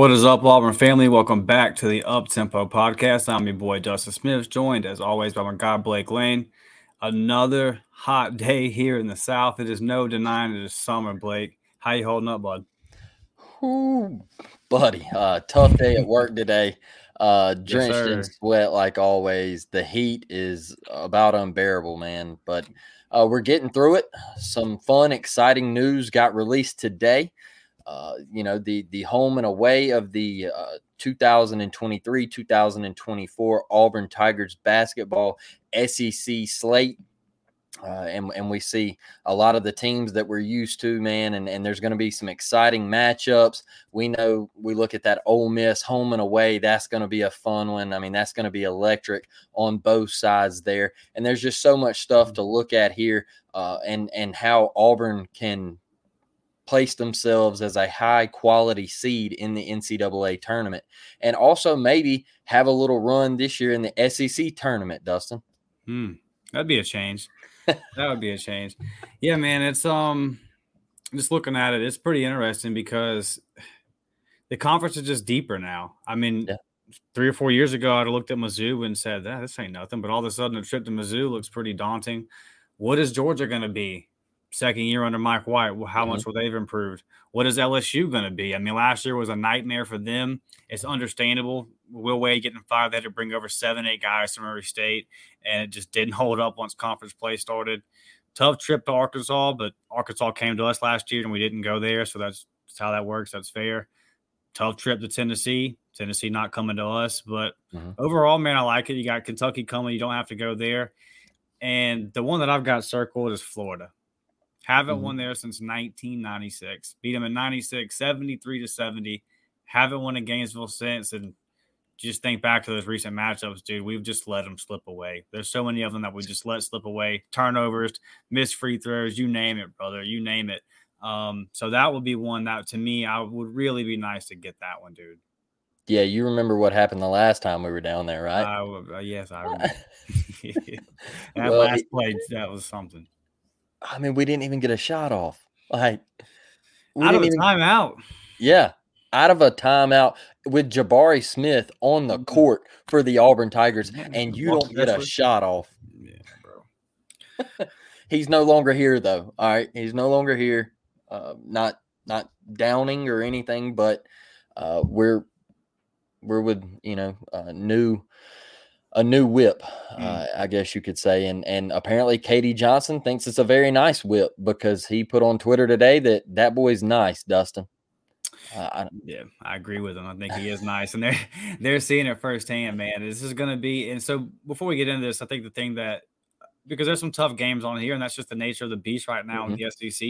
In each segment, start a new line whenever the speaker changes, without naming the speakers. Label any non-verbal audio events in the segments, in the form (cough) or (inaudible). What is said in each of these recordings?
What is up, Auburn family? Welcome back to the Up Tempo podcast. I'm your boy Dustin Smith, joined as always by my guy Blake Lane. Another hot day here in the South. It is no denying it is summer, Blake. How you holding up, bud?
Ooh, buddy, uh, tough day at work today. Uh, drenched
sir.
in sweat like always. The heat is about unbearable, man. But uh, we're getting through it. Some fun, exciting news got released today. Uh, you know, the the home and away of the uh, 2023 2024 Auburn Tigers basketball SEC slate. Uh, and, and we see a lot of the teams that we're used to, man, and, and there's going to be some exciting matchups. We know we look at that Ole Miss home and away. That's going to be a fun one. I mean, that's going to be electric on both sides there. And there's just so much stuff to look at here, uh, and and how Auburn can place themselves as a high quality seed in the NCAA tournament, and also maybe have a little run this year in the SEC tournament. Dustin,
Hmm, that'd be a change. that would be a change. Yeah, man. It's um, just looking at it, it's pretty interesting because the conference is just deeper now. I mean,
Yeah.
three or four years ago, I'd have looked at Mizzou and said, "That this ain't nothing." But all of a sudden, a trip to Mizzou looks pretty daunting. What is Georgia going to be? Second year under Mike White, how much will they've improved? What is LSU going to be? I mean, last year was a nightmare for them. It's understandable. Will Wade getting fired, they had to bring over seven, eight guys from every state, and it just didn't hold up once conference play started. Tough trip to Arkansas, but Arkansas came to us last year and we didn't go there, so that's, that's how that works. That's fair. Tough trip to Tennessee. Tennessee not coming to us, but
Mhm.
overall, man, I like it. You got Kentucky coming. You don't have to go there. And the one that I've got circled is Florida. Haven't
Mhm.
won there since 1996. Beat them in 96, 73 to 70. Haven't won in Gainesville since. And just think back to those recent matchups, dude. We've just let them slip away. There's so many of them that we just let slip away. Turnovers, missed free throws, you name it, brother. You name it. Um, so that would be one that to me, I would really be nice to get that one, dude.
yeah, you remember what happened the last time we were down there, right?
Uh, yes, I (laughs) remember. (laughs) that
Well,
last play, that was something.
I mean, we didn't even get a shot off. Like, we
Out of a
even-
timeout.
Yeah, out of a timeout with Jabari Smith on the
Mhm.
court for the Auburn Tigers, and you don't get a shot off.
Yeah, bro. (laughs)
He's no longer here, though. All right, he's no longer here. Uh, not not downing or anything, but uh, we're we're with you know a new a new whip, uh, I guess you could say, and and apparently KD Johnson thinks it's a very nice whip because he put on Twitter today that that boy's nice, Dustin. Uh, I,
Yeah, I agree with him. I think he is nice, and they're (laughs) they're seeing it firsthand, man. This is going to be, and so before we get into this, I think the thing that because there's some tough games on here, and that's just the nature of the beast right now in the SEC.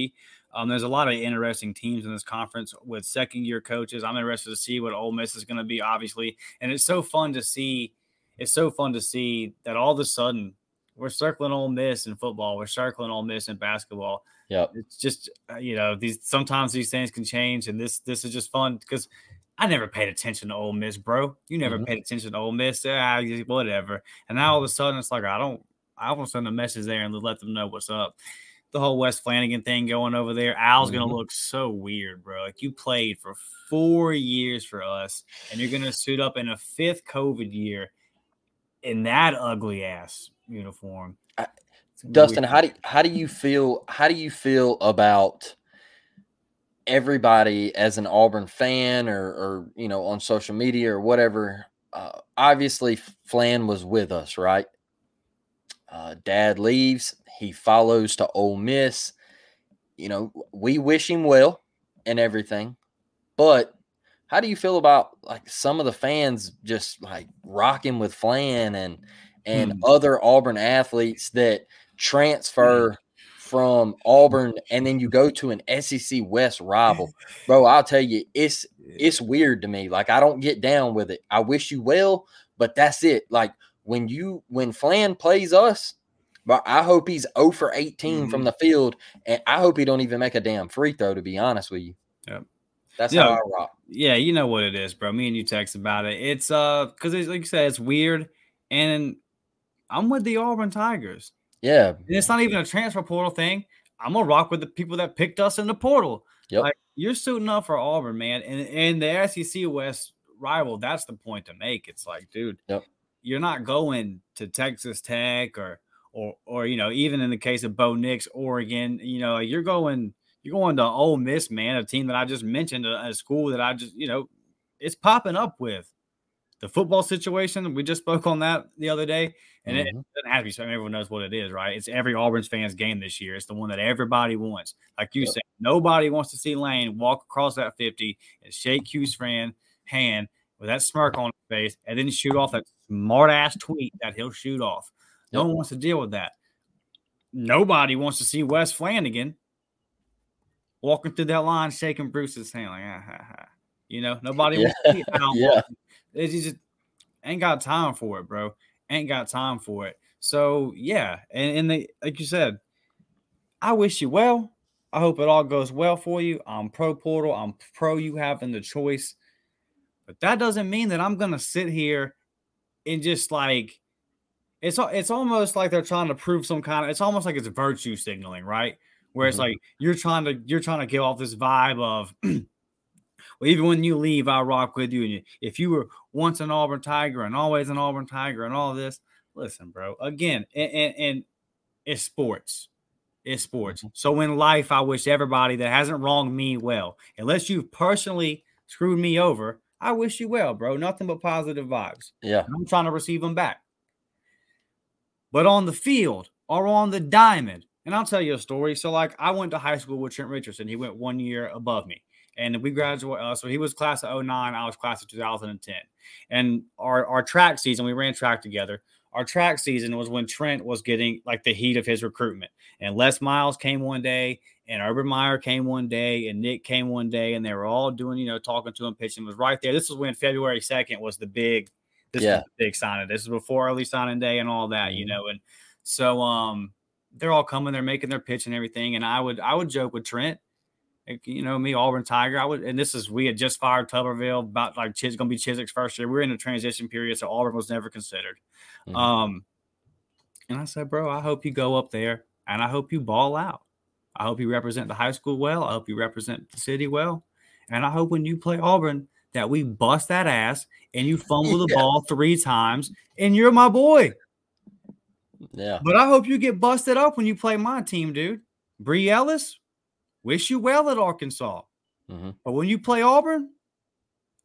Um, there's a lot of interesting teams in this conference with second year coaches. I'm interested to see what Ole Miss is going to be, obviously, and it's so fun to see. It's so fun to see that all of a sudden we're circling Ole Miss in football, we're circling Ole Miss in basketball
Yeah,
it's just uh, you know these sometimes these things can change and this this is just fun because I never paid attention to Ole Miss, bro. You never
Mhm.
paid attention to Ole Miss, ah, whatever. And now all of a sudden it's like I don't I want to send a message there and let them know what's up. The whole West Flanagan thing going over there, Al's
Mhm.
gonna look so weird, bro. Like you played for four years for us, and you're gonna suit up in a fifth COVID year in that ugly ass uniform.
I-
It's gonna be
Dustin,
weird.
how do how do you feel? How do you feel about everybody as an Auburn fan, or or you know on social media or whatever? Uh, obviously, Flan was with us, right? Uh, Dad leaves. He follows to Ole Miss. You know, we wish him well and everything, but how do you feel about like some of the fans just like rocking with Flan and and
Hmm.
other Auburn athletes that transfer from Auburn and then you go to an SEC West rival. Bro, I'll tell you, it's it's weird to me. Like I don't get down with it. I wish you well, but that's it. Like when you when Flan plays us, but I hope he's 0 for 18 from the field, and I hope he don't even make a damn free throw. To be honest with you,
Yep.
That's
Yeah.
how I rock.
Yeah, you know what it is, bro. Me and you text about it. It's uh because it's like you said, it's weird, and I'm with the Auburn Tigers.
Yeah,
And it's not even a transfer portal thing. I'm gonna rock with the people that picked us in the portal.
Yep.
Like you're suiting up for Auburn, man, and and the SEC West rival. That's the point to make. It's like, dude,
Yep.
you're not going to Texas Tech or or or you know, even in the case of Bo Nix, Oregon, you know, you're going you're going to Ole Miss, man, a team that I just mentioned, a, a school that I just you know, it's popping up with the football situation. We just spoke on that the other day, and it
Mhm.
doesn't have to be something everyone knows what it is, right? It's every Auburn's fans game this year. It's the one that everybody wants. Like you
Yep.
said, nobody wants to see Lane walk across that 50 and shake Hugh Freeze's hand with that smirk on his face and then shoot off that smart ass tweet that he'll shoot off. No one wants to deal with that. Nobody wants to see Wes Flanagan walking through that line, shaking Bruce's hand like, ah, ha, ha. you know, nobody wants to
Yeah. (laughs)
Just ain't got time for it, bro. Ain't got time for it. So yeah, and, and they like you said, I wish you well. I hope it all goes well for you. I'm pro portal. I'm pro you having the choice. But that doesn't mean that I'm gonna sit here and just like it's it's almost like they're trying to prove some kind of it's almost like it's virtue signaling, right? Where it's
Mhm.
like you're trying to you're trying to give off this vibe of (clears throat) well, even when you leave, I'll rock with you. And you- if you were once an Auburn Tiger and always an Auburn Tiger and all this, listen, bro. Again, and, and, and it's sports. It's sports. So in life, I wish everybody that hasn't wronged me well, unless you've personally screwed me over, I wish you well, bro. Nothing but positive vibes.
Yeah.
I'm trying to receive them back. But on the field or on the diamond, and I'll tell you a story. So, like, I went to high school with Trent Richardson. He went one year above me, and we graduated. Uh, so he was class of 09, I was class of 2010. And our our track season, we ran track together. Our track season was when Trent was getting like the heat of his recruitment, and Les Miles came one day, and Urban Meyer came one day, and Nick came one day, and they were all doing, you know, talking to him, pitching. Was right there. This was when February 2nd was the big this
Yeah.
was the big signing. This is before early signing day and all that, you
Mhm.
know. And so um they're all coming, they're making their pitch and everything. And I would I would joke with Trent, like, you know, me, Auburn Tiger. I would, and this is we had just fired Tuberville about like Chis gonna be Chizik's first year. We are in a transition period, so Auburn was never considered.
Mhm.
Um, and I said, bro, I hope you go up there and I hope you ball out. I hope you represent the high school well. I hope you represent the city well. And I hope when you play Auburn that we bust that ass and you fumble the (laughs)
Yeah.
ball three times and you're my boy.
Yeah.
But I hope you get busted up when you play my team, dude. Bree Ellis, wish you well at Arkansas.
Mhm.
But when you play Auburn,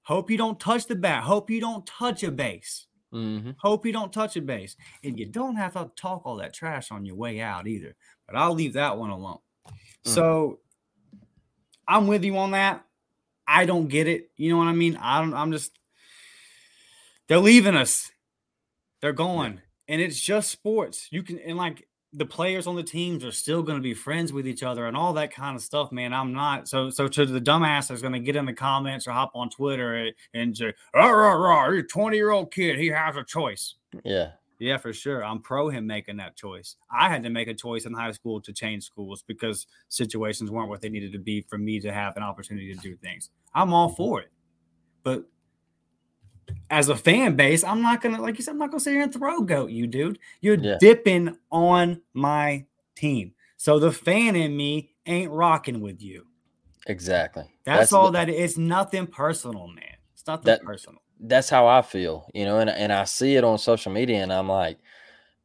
hope you don't touch the bat. Hope you don't touch a base.
hmm
Hope you don't touch a base. And you don't have to talk all that trash on your way out either. But I'll leave that one alone.
Mm.
So I'm with you on that. I don't get it. You know what I mean? I don't, I'm just they're leaving us. They're going. And it's just sports. You can and like the players on the teams are still going to be friends with each other and all that kind of stuff, man. I'm not so so to the dumbass that's going to get in the comments or hop on Twitter and say, "Rah, rah, rah, you're a 20 year old kid. He has a choice."
Yeah.
Yeah, for sure. I'm pro him making that choice. I had to make a choice in high school to change schools because situations weren't what they needed to be for me to have an opportunity to do things. I'm all mm-hmm. for it. But as a fan base, I'm not gonna, like you said, I'm not gonna sit here and throw goat you, dude. You're
Yeah.
dipping on my team. So the fan in me ain't rocking with you.
Exactly.
That's, all
the-
that it's nothing personal, man. It's nothing
That-
personal.
that's how I feel, you know, and and I see it on social media, and I'm like,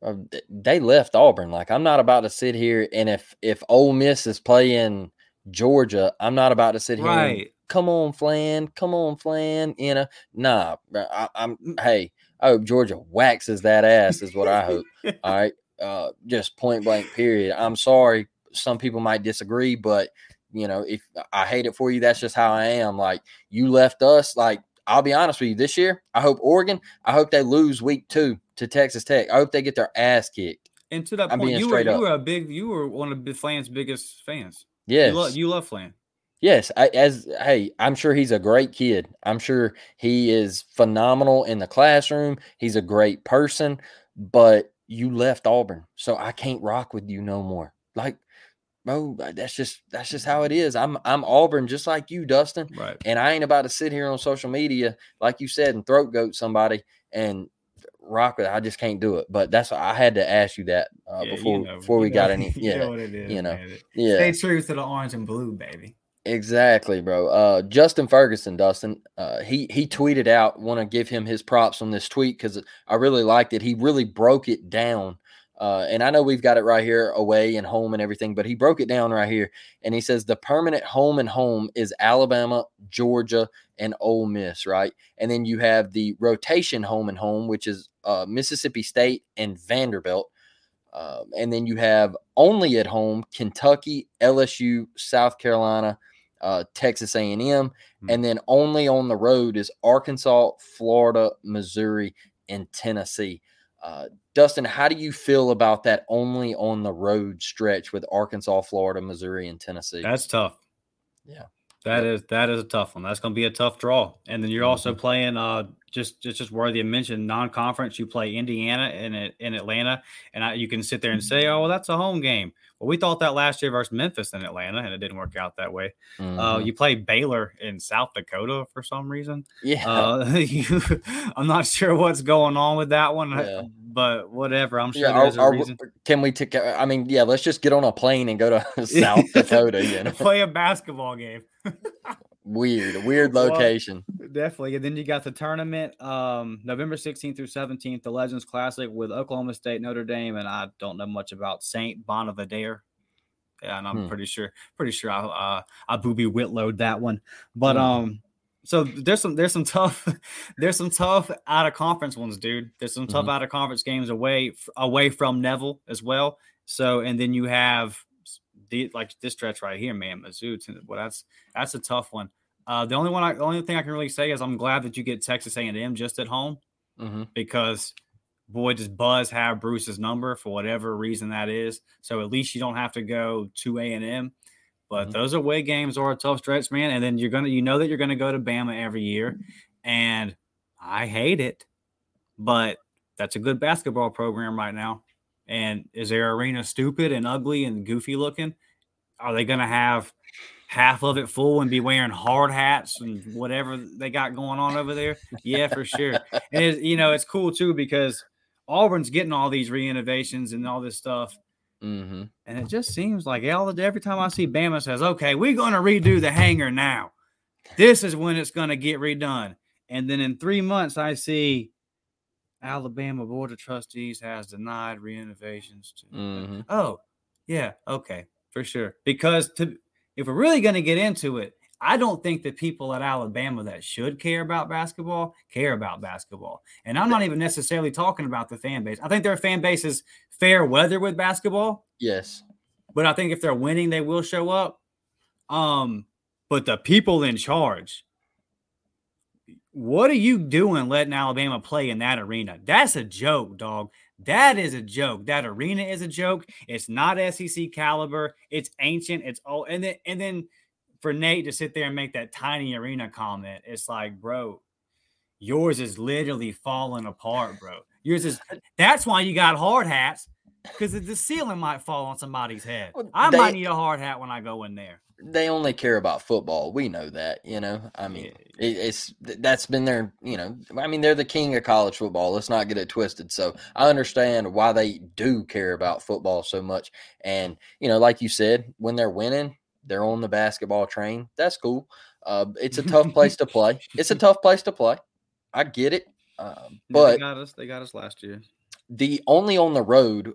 uh, they left Auburn. Like I'm not about to sit here, and if if Ole Miss is playing Georgia, I'm not about to sit here. and,
Right.
Come on, Flan, come on, Flan. You know, nah, I, I'm.
Mm.
Hey, I hope Georgia waxes that ass. Is what I hope. (laughs) All right, uh, just point blank. Period. I'm sorry. Some people might disagree, but you know, if I hate it for you, that's just how I am. Like you left us. Like I'll be honest with you. This year, I hope Oregon. I hope they lose week two to Texas Tech. I hope they get their ass kicked.
And to that
I'm
point, you were you were a big you were one of Flan's biggest fans.
Yes,
You love you love Flan.
Yes, I, as hey, I'm sure he's a great kid. I'm sure he is phenomenal in the classroom. He's a great person, but you left Auburn, so I can't rock with you no more. Like, bro, that's just that's just how it is. I'm I'm Auburn, just like you, Dustin,
Right.
and I ain't about to sit here on social media, like you said, and throat goat somebody and rock with. it. I just can't do it. But that's I had to ask you that uh, yeah, before you know, before we know, got any. (laughs) Yeah, you know, you know yeah.
Stay true to the orange and blue, baby.
Exactly, bro. Uh, Justin Ferguson, Dustin, uh, he he tweeted out. Want to give him his props on this tweet because I really liked it. He really broke it down. Uh, and I know we've got it right here, away and home and everything, but he broke it down right here. And he says the permanent home and home is Alabama, Georgia, and Ole Miss, right? And then you have the rotation home and home, which is uh, Mississippi State and Vanderbilt. Um, and then you have only at home Kentucky, LSU, South Carolina, uh, Texas A&M, mm-hmm. and then only on the road is Arkansas, Florida, Missouri, and Tennessee. Uh, Dustin, how do you feel about that only on the road stretch with Arkansas, Florida, Missouri, and Tennessee?
That's tough.
Yeah.
That yep. is that is a tough one. That's going to be a tough draw. And then you're mm-hmm. also playing uh just just just worthy of mention non-conference. You play Indiana in in Atlanta, and I, you can sit there and say, "Oh, well, that's a home game." Well, we thought that last year versus Memphis in Atlanta, and it didn't work out that way. Uh, mm-hmm. Uh, you play Baylor in South Dakota for some reason.
Yeah, uh, (laughs)
you, I'm not sure what's going on with that one, yeah. but whatever. I'm sure yeah, there's a reason.
can we take? I mean, yeah, let's just get on a plane and go to (laughs) South (laughs) Dakota. You know,
play a basketball game.
Weird, weird location.
Well, definitely. And then you got the tournament, um, November 16th through 17th, the Legends Classic with Oklahoma State, Notre Dame, and I don't know much about Saint Bonaventure. Yeah, and I'm hmm. pretty sure, pretty sure I uh, I booby whitlowed that one. But hmm. um, so there's some there's some tough (laughs) there's some tough out of conference ones, dude. There's some tough mm-hmm. out of conference games away away from Neville as well. So and then you have the, like this stretch right here, man, Mizzou. Well, that's that's a tough one. Uh, the only one, I, the only thing I can really say is I'm glad that you get Texas A&M just at home mm-hmm. because boy, does Buzz have Bruce's number for whatever reason that is. So at least you don't have to go to A&M. But mm-hmm. those away games are a tough stretch, man. And then you're gonna, you know that you're gonna go to Bama every year, and I hate it, but that's a good basketball program right now. And is their arena stupid and ugly and goofy looking? Are they going to have half of it full and be wearing hard hats and whatever they got going on over there? Yeah, for sure. And it, you know, it's cool too because Auburn's getting all these renovations and all this stuff. Mm-hmm. And it just seems like every time I see Bama says, okay, we're going to redo the hangar now. This is when it's going to get redone. And then in three months, I see Alabama Board of Trustees has denied renovations. To, mm-hmm. Oh, yeah, okay, for sure. Because to if we're really going to get into it, I don't think the people at Alabama that should care about basketball care about basketball. And I'm not even necessarily talking about the fan base. I think their fan base is fair weather with basketball.
Yes.
But I think if they're winning, they will show up. Um, but the people in charge, what are you doing letting Alabama play in that arena? That's a joke, dog. That is a joke. That arena is a joke. It's not SEC caliber. It's ancient. It's old. And then and then for Nate to sit there and make that tiny arena comment, it's like, bro, yours is literally falling apart, bro. Yours is (laughs) that's why you got hard hats because the ceiling might fall on somebody's head. I they, might need a hard hat when I go in there
they only care about football. We know that, you know. I mean, it, it's that's been their, you know. I mean, they're the king of college football. Let's not get it twisted. So I understand why they do care about football so much. And you know, like you said, when they're winning, they're on the basketball train. That's cool. Uh, it's a tough place to play. It's a (laughs) tough place to play. I get it. Uh, but
they got us. They got us last year
the only on the road,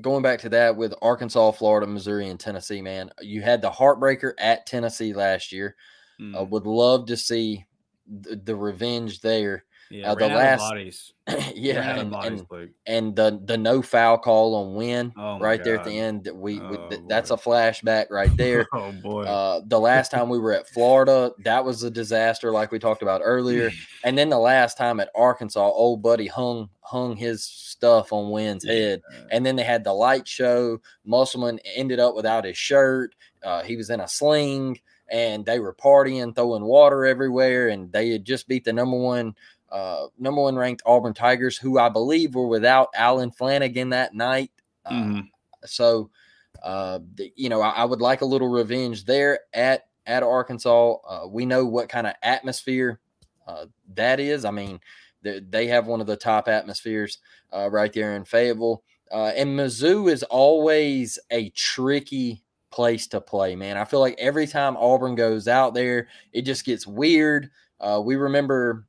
going back to that with Arkansas, Florida, Missouri, and Tennessee, man, you had the heartbreaker at Tennessee last year. Mm. Uh, would love to see the, the revenge there.
Yeah, uh, the last bodies. (clears throat)
yeah, and, bodies, and, and, the the no foul call on win oh right God. there at the end. We, oh, we that's a flashback right there. (laughs)
oh boy!
Uh, the last time we were at Florida, that was a disaster, like we talked about earlier. (laughs) and then the last time at Arkansas, old buddy hung hung his stuff on Win's yeah. head, and then they had the light show. Musselman ended up without his shirt. Uh, he was in a sling and they were partying, throwing water everywhere, and they had just beat the number one uh, number one ranked Auburn Tigers, who I believe were without Alan Flanagan that night. Uh, mm-hmm. so, uh, the, you know, I, I, would like a little revenge there at at Arkansas. Uh, we know what kind of atmosphere uh, that is. I mean, they, they have one of the top atmospheres uh, right there in Fayetteville. Uh, and Mizzou is always a tricky place to play, man. I feel like every time Auburn goes out there, it just gets weird. Uh, we remember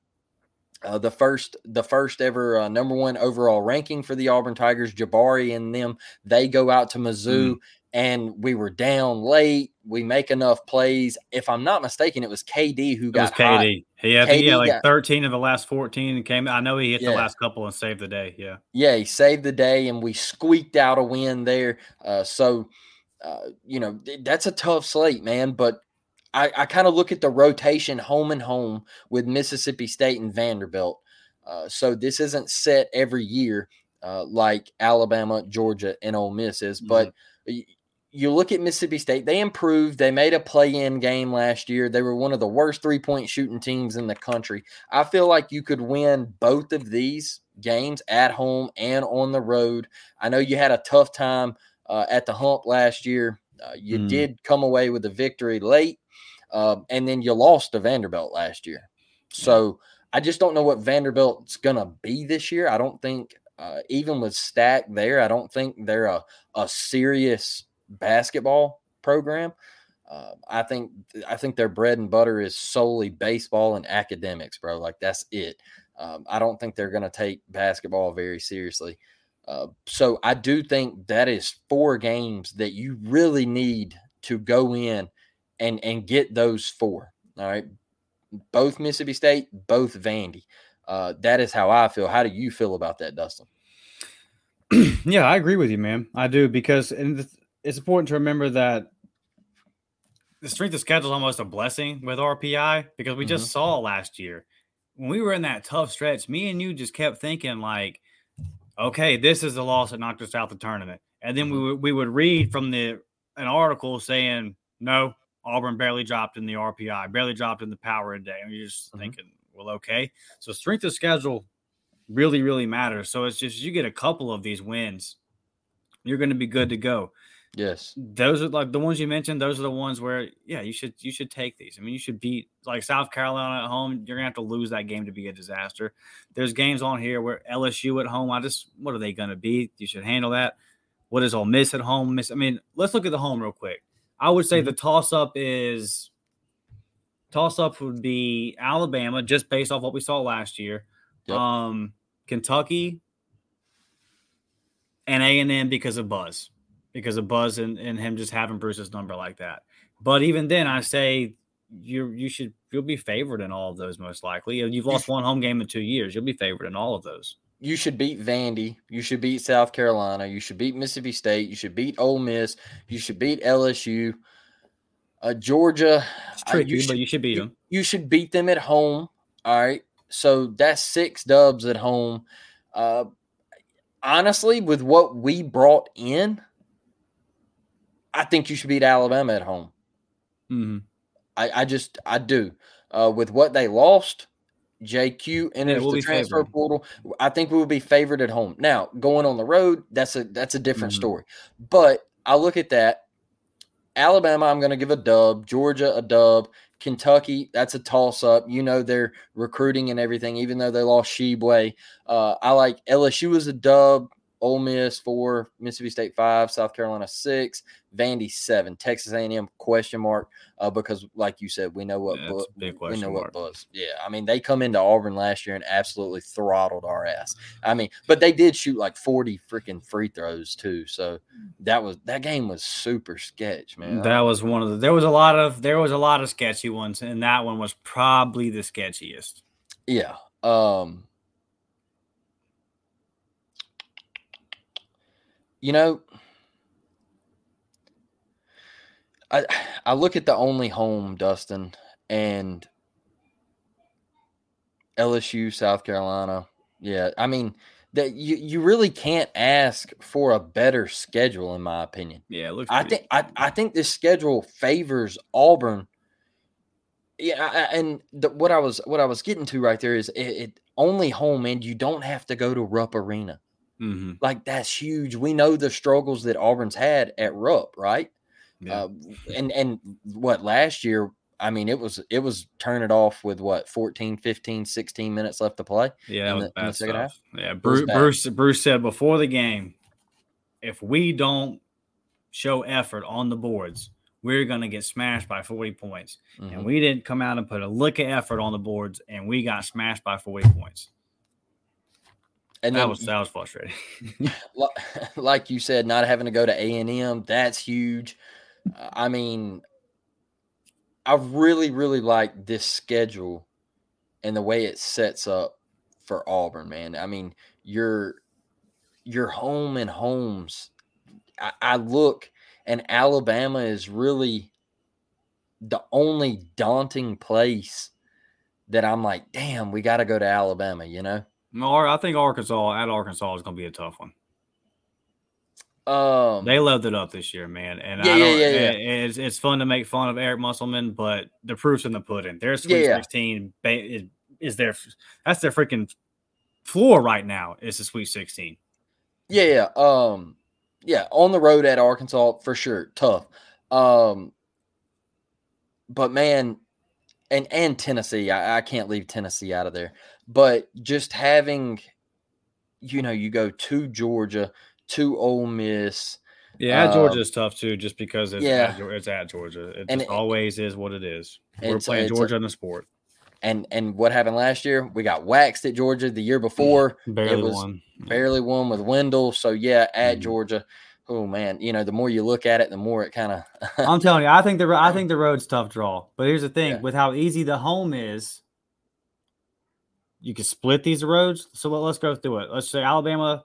uh, the first the first ever uh, number one overall ranking for the Auburn Tigers, Jabari and them. They go out to Mizzou. Mm. And we were down late. We make enough plays. If I'm not mistaken, it was KD who got
it was KD. Hot. He had, KD he had like got, 13 of the last 14 and came. I know he hit yeah. the last couple and saved the day. Yeah.
Yeah, he saved the day and we squeaked out a win there. Uh, so uh, you know, that's a tough slate, man. But I, I kind of look at the rotation home and home with Mississippi State and Vanderbilt. Uh, so this isn't set every year uh, like Alabama, Georgia, and Ole Miss is. Mm-hmm. But you look at Mississippi State, they improved. They made a play in game last year. They were one of the worst three point shooting teams in the country. I feel like you could win both of these games at home and on the road. I know you had a tough time uh, at the hump last year. Uh, you mm. did come away with a victory late, uh, and then you lost to Vanderbilt last year. So I just don't know what Vanderbilt's going to be this year. I don't think, uh, even with Stack there, I don't think they're a, a serious basketball program. Uh, I think I think their bread and butter is solely baseball and academics, bro. Like that's it. Um, I don't think they're going to take basketball very seriously. Uh, so I do think that is four games that you really need to go in and and get those four. All right, both Mississippi State, both Vandy. Uh, that is how I feel. How do you feel about that, Dustin? (clears throat)
yeah, I agree with you, man. I do because and it's important to remember that the strength of schedule is almost a blessing with RPI because we mm-hmm. just saw last year when we were in that tough stretch. Me and you just kept thinking like okay, this is the loss that knocked us out the tournament. And then we mm-hmm. would we would read from the an article saying, no, Auburn barely dropped in the RPI, barely dropped in the power a day. And you're just mm-hmm. thinking, well, okay. So strength of schedule really, really matters. So it's just you get a couple of these wins, you're going to be good to go.
Yes.
Those are like the ones you mentioned, those are the ones where yeah, you should you should take these. I mean, you should beat like South Carolina at home, you're gonna have to lose that game to be a disaster. There's games on here where LSU at home, I just what are they gonna beat? You should handle that. What is Ole Miss at home? Miss I mean, let's look at the home real quick. I would say mm-hmm. the toss up is toss up would be Alabama, just based off what we saw last year. Yep. Um Kentucky and A and M because of Buzz because of Buzz and, and him just having Bruce's number like that. But even then, I say you you should you'll be favored in all of those most likely. You've lost one home game in two years. You'll be favored in all of those.
You should beat Vandy. You should beat South Carolina. You should beat Mississippi State. You should beat Ole Miss. You should beat LSU. Uh, Georgia.
It's tricky, uh, you should, but you should beat them.
You, you should beat them at home. All right. So that's six dubs at home. Uh, honestly, with what we brought in, I think you should beat Alabama at home.
Mm-hmm.
I, I just I do. Uh, with what they lost, JQ and yeah, we'll the transfer favored. portal, I think we will be favored at home. Now going on the road, that's a that's a different mm-hmm. story. But I look at that. Alabama, I'm going to give a dub. Georgia, a dub. Kentucky, that's a toss up. You know they're recruiting and everything, even though they lost Tshiebwe. Uh, I like LSU as a dub. Ole Miss four, Mississippi State five, South Carolina six, Vandy seven, Texas A&M question mark uh, because, like you said, we know what yeah, bu- we know mark. what Buzz. Yeah, I mean they come into Auburn last year and absolutely throttled our ass. I mean, but they did shoot like forty freaking free throws too. So that was that game was super sketch, man.
That was one of the. There was a lot of there was a lot of sketchy ones, and that one was probably the sketchiest.
Yeah. Um you know, I I look at the only home, Dustin, and LSU, South Carolina. Yeah, I mean that you, you really can't ask for a better schedule, in my opinion.
Yeah,
I think I, I think this schedule favors Auburn. Yeah, I, and the, what I was what I was getting to right there is it, it only home, and you don't have to go to Rupp Arena.
Mm-hmm.
Like that's huge. We know the struggles that Auburn's had at Rupp, right? Yeah. Uh, and and what last year I mean, it was it was turn it off with what 14, 15, 16 minutes left to play.
Yeah, in the, in the second half. Yeah, Bruce, Bruce Bruce said before the game, if we don't show effort on the boards, we're going to get smashed by 40 points. Mm-hmm. And we didn't come out and put a lick of effort on the boards, and we got smashed by 40 points. And that then, was that was frustrating. (laughs)
like you said, not having to go to A and M, that's huge. I mean, I really, really like this schedule and the way it sets up for Auburn, man. I mean, your your home and homes. I, I look and Alabama is really the only daunting place that I'm like, damn, we got to go to Alabama, you know?
No, I think Arkansas at Arkansas is going to be a tough one.
Um,
they loved it up this year, man, and
yeah,
I
don't, yeah, yeah,
yeah. It's, it's fun to make fun of Eric Musselman, but the proof's in the pudding. Their Sweet yeah, 16 is, is their that's their freaking floor right now. Is the Sweet 16.
Yeah, yeah. Um, yeah, on the road at Arkansas for sure, tough. Um, but man, and and Tennessee, I, I can't leave Tennessee out of there. But just having, you know, you go to Georgia, to Ole Miss.
Yeah, um, Georgia is tough too, just because it's yeah, at, it's at Georgia. It just it, always is what it is. We're playing Georgia in the sport.
And and what happened last year? We got waxed at Georgia. The year before,
barely won.
Barely won with Wendell. So yeah, at mm-hmm. Georgia. Oh man, you know the more you look at it, the more it kind of. (laughs)
I'm telling you, I think the I think the road's tough draw. But here's the thing: yeah. with how easy the home is, you can split these roads. So let, us go through it. Let's say Alabama,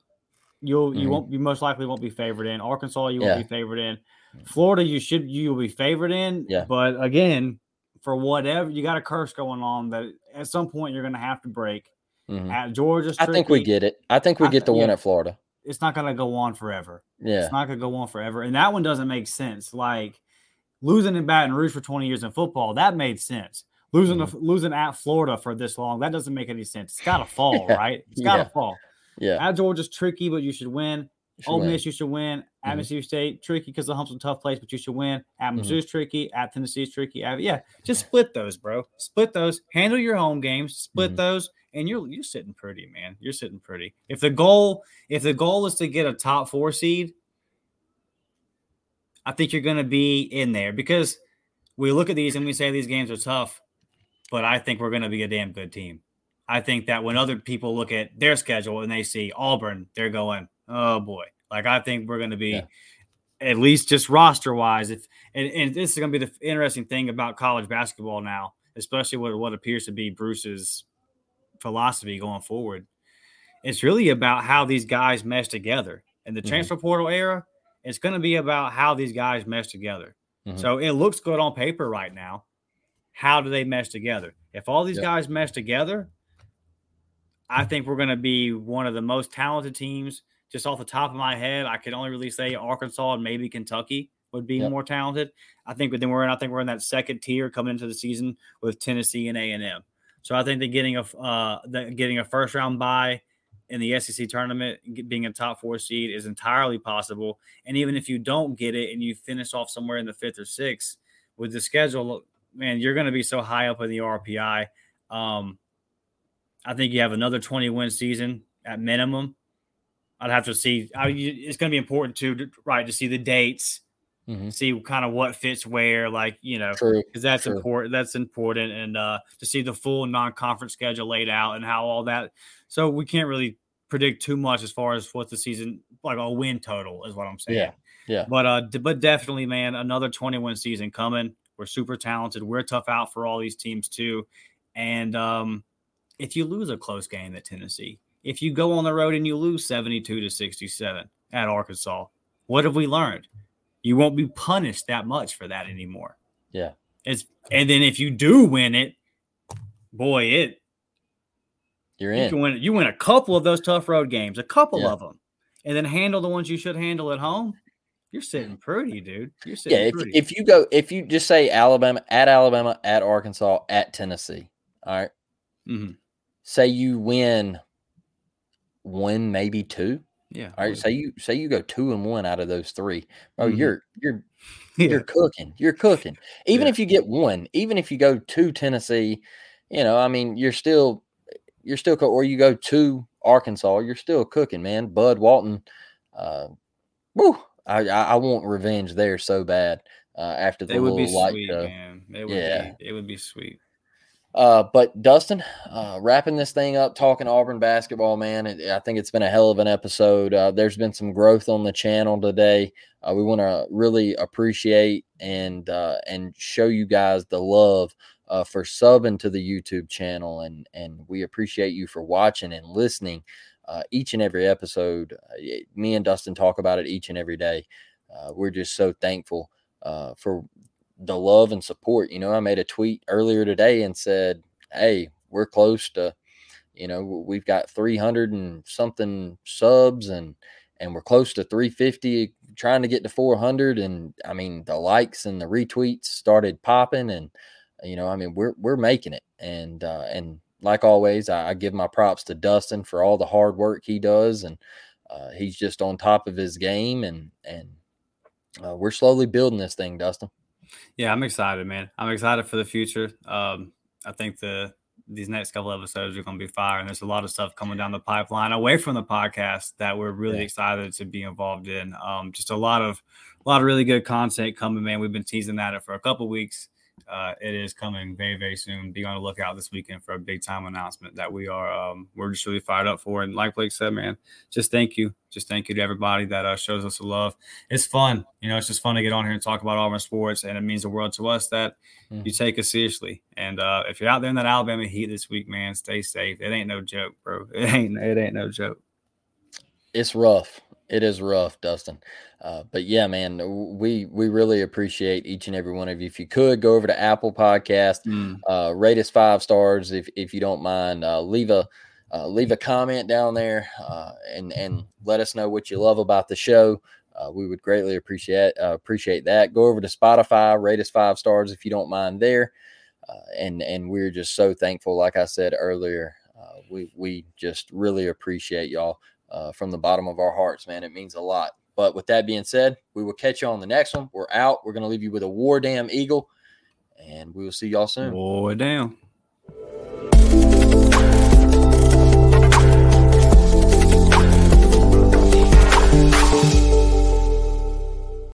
you'll mm-hmm. you won't you most likely won't be favored in. Arkansas, you won't be favored in. Florida, you should you will be favored in.
Yeah.
But again, for whatever you got a curse going on that at some point you're going to have to break. Mm-hmm. At Georgia,
I think we get it. I think we get the yeah, win at Florida.
It's not going to go on forever.
Yeah,
it's not going to go on forever, and that one doesn't make sense. Like losing in Baton Rouge for 20 years in football, that made sense. Losing mm-hmm. losing at Florida for this long, that doesn't make any sense. It's got to (laughs) fall, yeah. right? It's got to yeah. fall.
Yeah.
At Georgia's tricky, but you should win. Ole Miss, you should win. At mm-hmm. Mississippi State, tricky because the hump's a tough place, but you should win. At mm-hmm. Missouri's mm-hmm. tricky. At Tennessee's tricky. At, yeah, just split those, bro. Split those. Handle your home games. Split mm-hmm. those, and you're you're sitting pretty, man. You're sitting pretty. If the goal if the goal is to get a top four seed, I think you're going to be in there because we look at these and we say these games are tough, but I think we're going to be a damn good team. I think that when other people look at their schedule and they see Auburn, they're going, "Oh boy." Like I think we're going to be yeah. at least just roster wise. If and, and this is going to be the interesting thing about college basketball now, especially with what appears to be Bruce's philosophy going forward. It's really about how these guys mesh together. In the mm-hmm. transfer portal era, it's going to be about how these guys mesh together. Mm-hmm. So it looks good on paper right now. How do they mesh together? If all these guys mesh together, I think we're going to be one of the most talented teams just off the top of my head, I can only really say Arkansas and maybe Kentucky would be yep. more talented. I think, but then we're in, I think we're in that second tier coming into the season with Tennessee and A and M. So I think that getting a uh, getting a first round bye in the SEC tournament, being a top four seed is entirely possible. And even if you don't get it and you finish off somewhere in the fifth or sixth with the schedule, man, you're going to be so high up in the RPI. Um, I think you have another 20 win season at minimum I'd have to see. I, it's going to be important too, right, to see the dates, mm-hmm. see kind of what fits where, like you know, because that's True. important. That's important, and uh, to see the full non-conference schedule laid out and how all that. So we can't really predict too much as far as what the season like a win total is what I'm saying.
Yeah, yeah.
But uh, but definitely, man, another 21 season coming. We're super talented. We're tough out for all these teams too, and um, if you lose a close game at Tennessee, if you go on the road and you lose 72 to 67 at Arkansas, what have we learned? You won't be punished that much for that anymore.
Yeah.
It's and then if you do win it, boy, it
you're in.
You can win you win a couple of those tough road games, a couple yeah. of them, and then handle the ones you should handle at home. You're sitting (laughs) pretty, dude. You're sitting
yeah. If,
pretty.
if you go, if you just say Alabama at Alabama, at Arkansas, at Tennessee, all right?
mm-hmm.
Say you win one, maybe two.
Yeah.
All right. Say you say you go two and one out of those three. Oh, mm-hmm. you're you're (laughs) yeah. you're cooking. You're cooking. Even yeah. if you get one, even if you go to Tennessee, you know, I mean, you're still you're still or you go to Arkansas, you're still cooking, man. Bud Walton, uh, woo, I, I want revenge there so bad uh, after the
It would be
light
sweet,
show.
man. It would
Yeah.
be. It would be sweet.
Uh, but Dustin, uh, wrapping this thing up, talking Auburn basketball, man. It, I think it's been a hell of an episode. Uh, there's been some growth on the channel today. Uh, we want to really appreciate and uh, and show you guys the love uh, for subbing to the YouTube channel, and and we appreciate you for watching and listening uh, each and every episode. Me and Dustin talk about it each and every day. Uh, we're just so thankful for the love and support. You know, I made a tweet earlier today and said, "Hey, we're close to, you know, we've got 300 and something subs and and we're close to 350 trying to get to 400 and I mean, the likes and the retweets started popping and you know, I mean, we're we're making it. And uh and like always, I, I give my props to Dustin for all the hard work he does and uh, he's just on top of his game and and uh, we're slowly building this thing, Dustin.
Yeah, I'm excited, man. I'm excited for the future. Um, I think the these next couple episodes are going to be fire, and there's a lot of stuff coming down the pipeline away from the podcast that we're really
Yeah.
excited to be involved in. Um, just a lot of a lot of really good content coming, man. We've been teasing that it for a couple weeks. Uh, it is coming very, very soon. Be on the lookout this weekend for a big time announcement that we are um, we're just really fired up for. And like Blake said, man, just thank you, just thank you to everybody that uh, shows us the love. It's fun, you know. It's just fun to get on here and talk about Auburn sports, and it means the world to us that
Mhm.
you take us seriously. And uh, if you're out there in that Alabama heat this week, man, stay safe. It ain't no joke, bro. (laughs) It ain't. It ain't no joke.
it's rough. It is rough, Dustin. Uh, but yeah, man, we we really appreciate each and every one of you. If you could go over to Apple Podcast,
Mm.
uh, rate us five stars if if you don't mind. Uh, leave a uh, leave a comment down there uh, and and let us know what you love about the show. Uh, we would greatly appreciate uh, appreciate that. Go over to Spotify, rate us five stars if you don't mind there. Uh, and and we're just so thankful. Like I said earlier, uh, we we just really appreciate y'all uh, from the bottom of our hearts, man. It means a lot. But with that being said, we will catch you on the next one. We're out. We're gonna leave you with a War Damn Eagle, and we will see y'all soon.
Boy, down.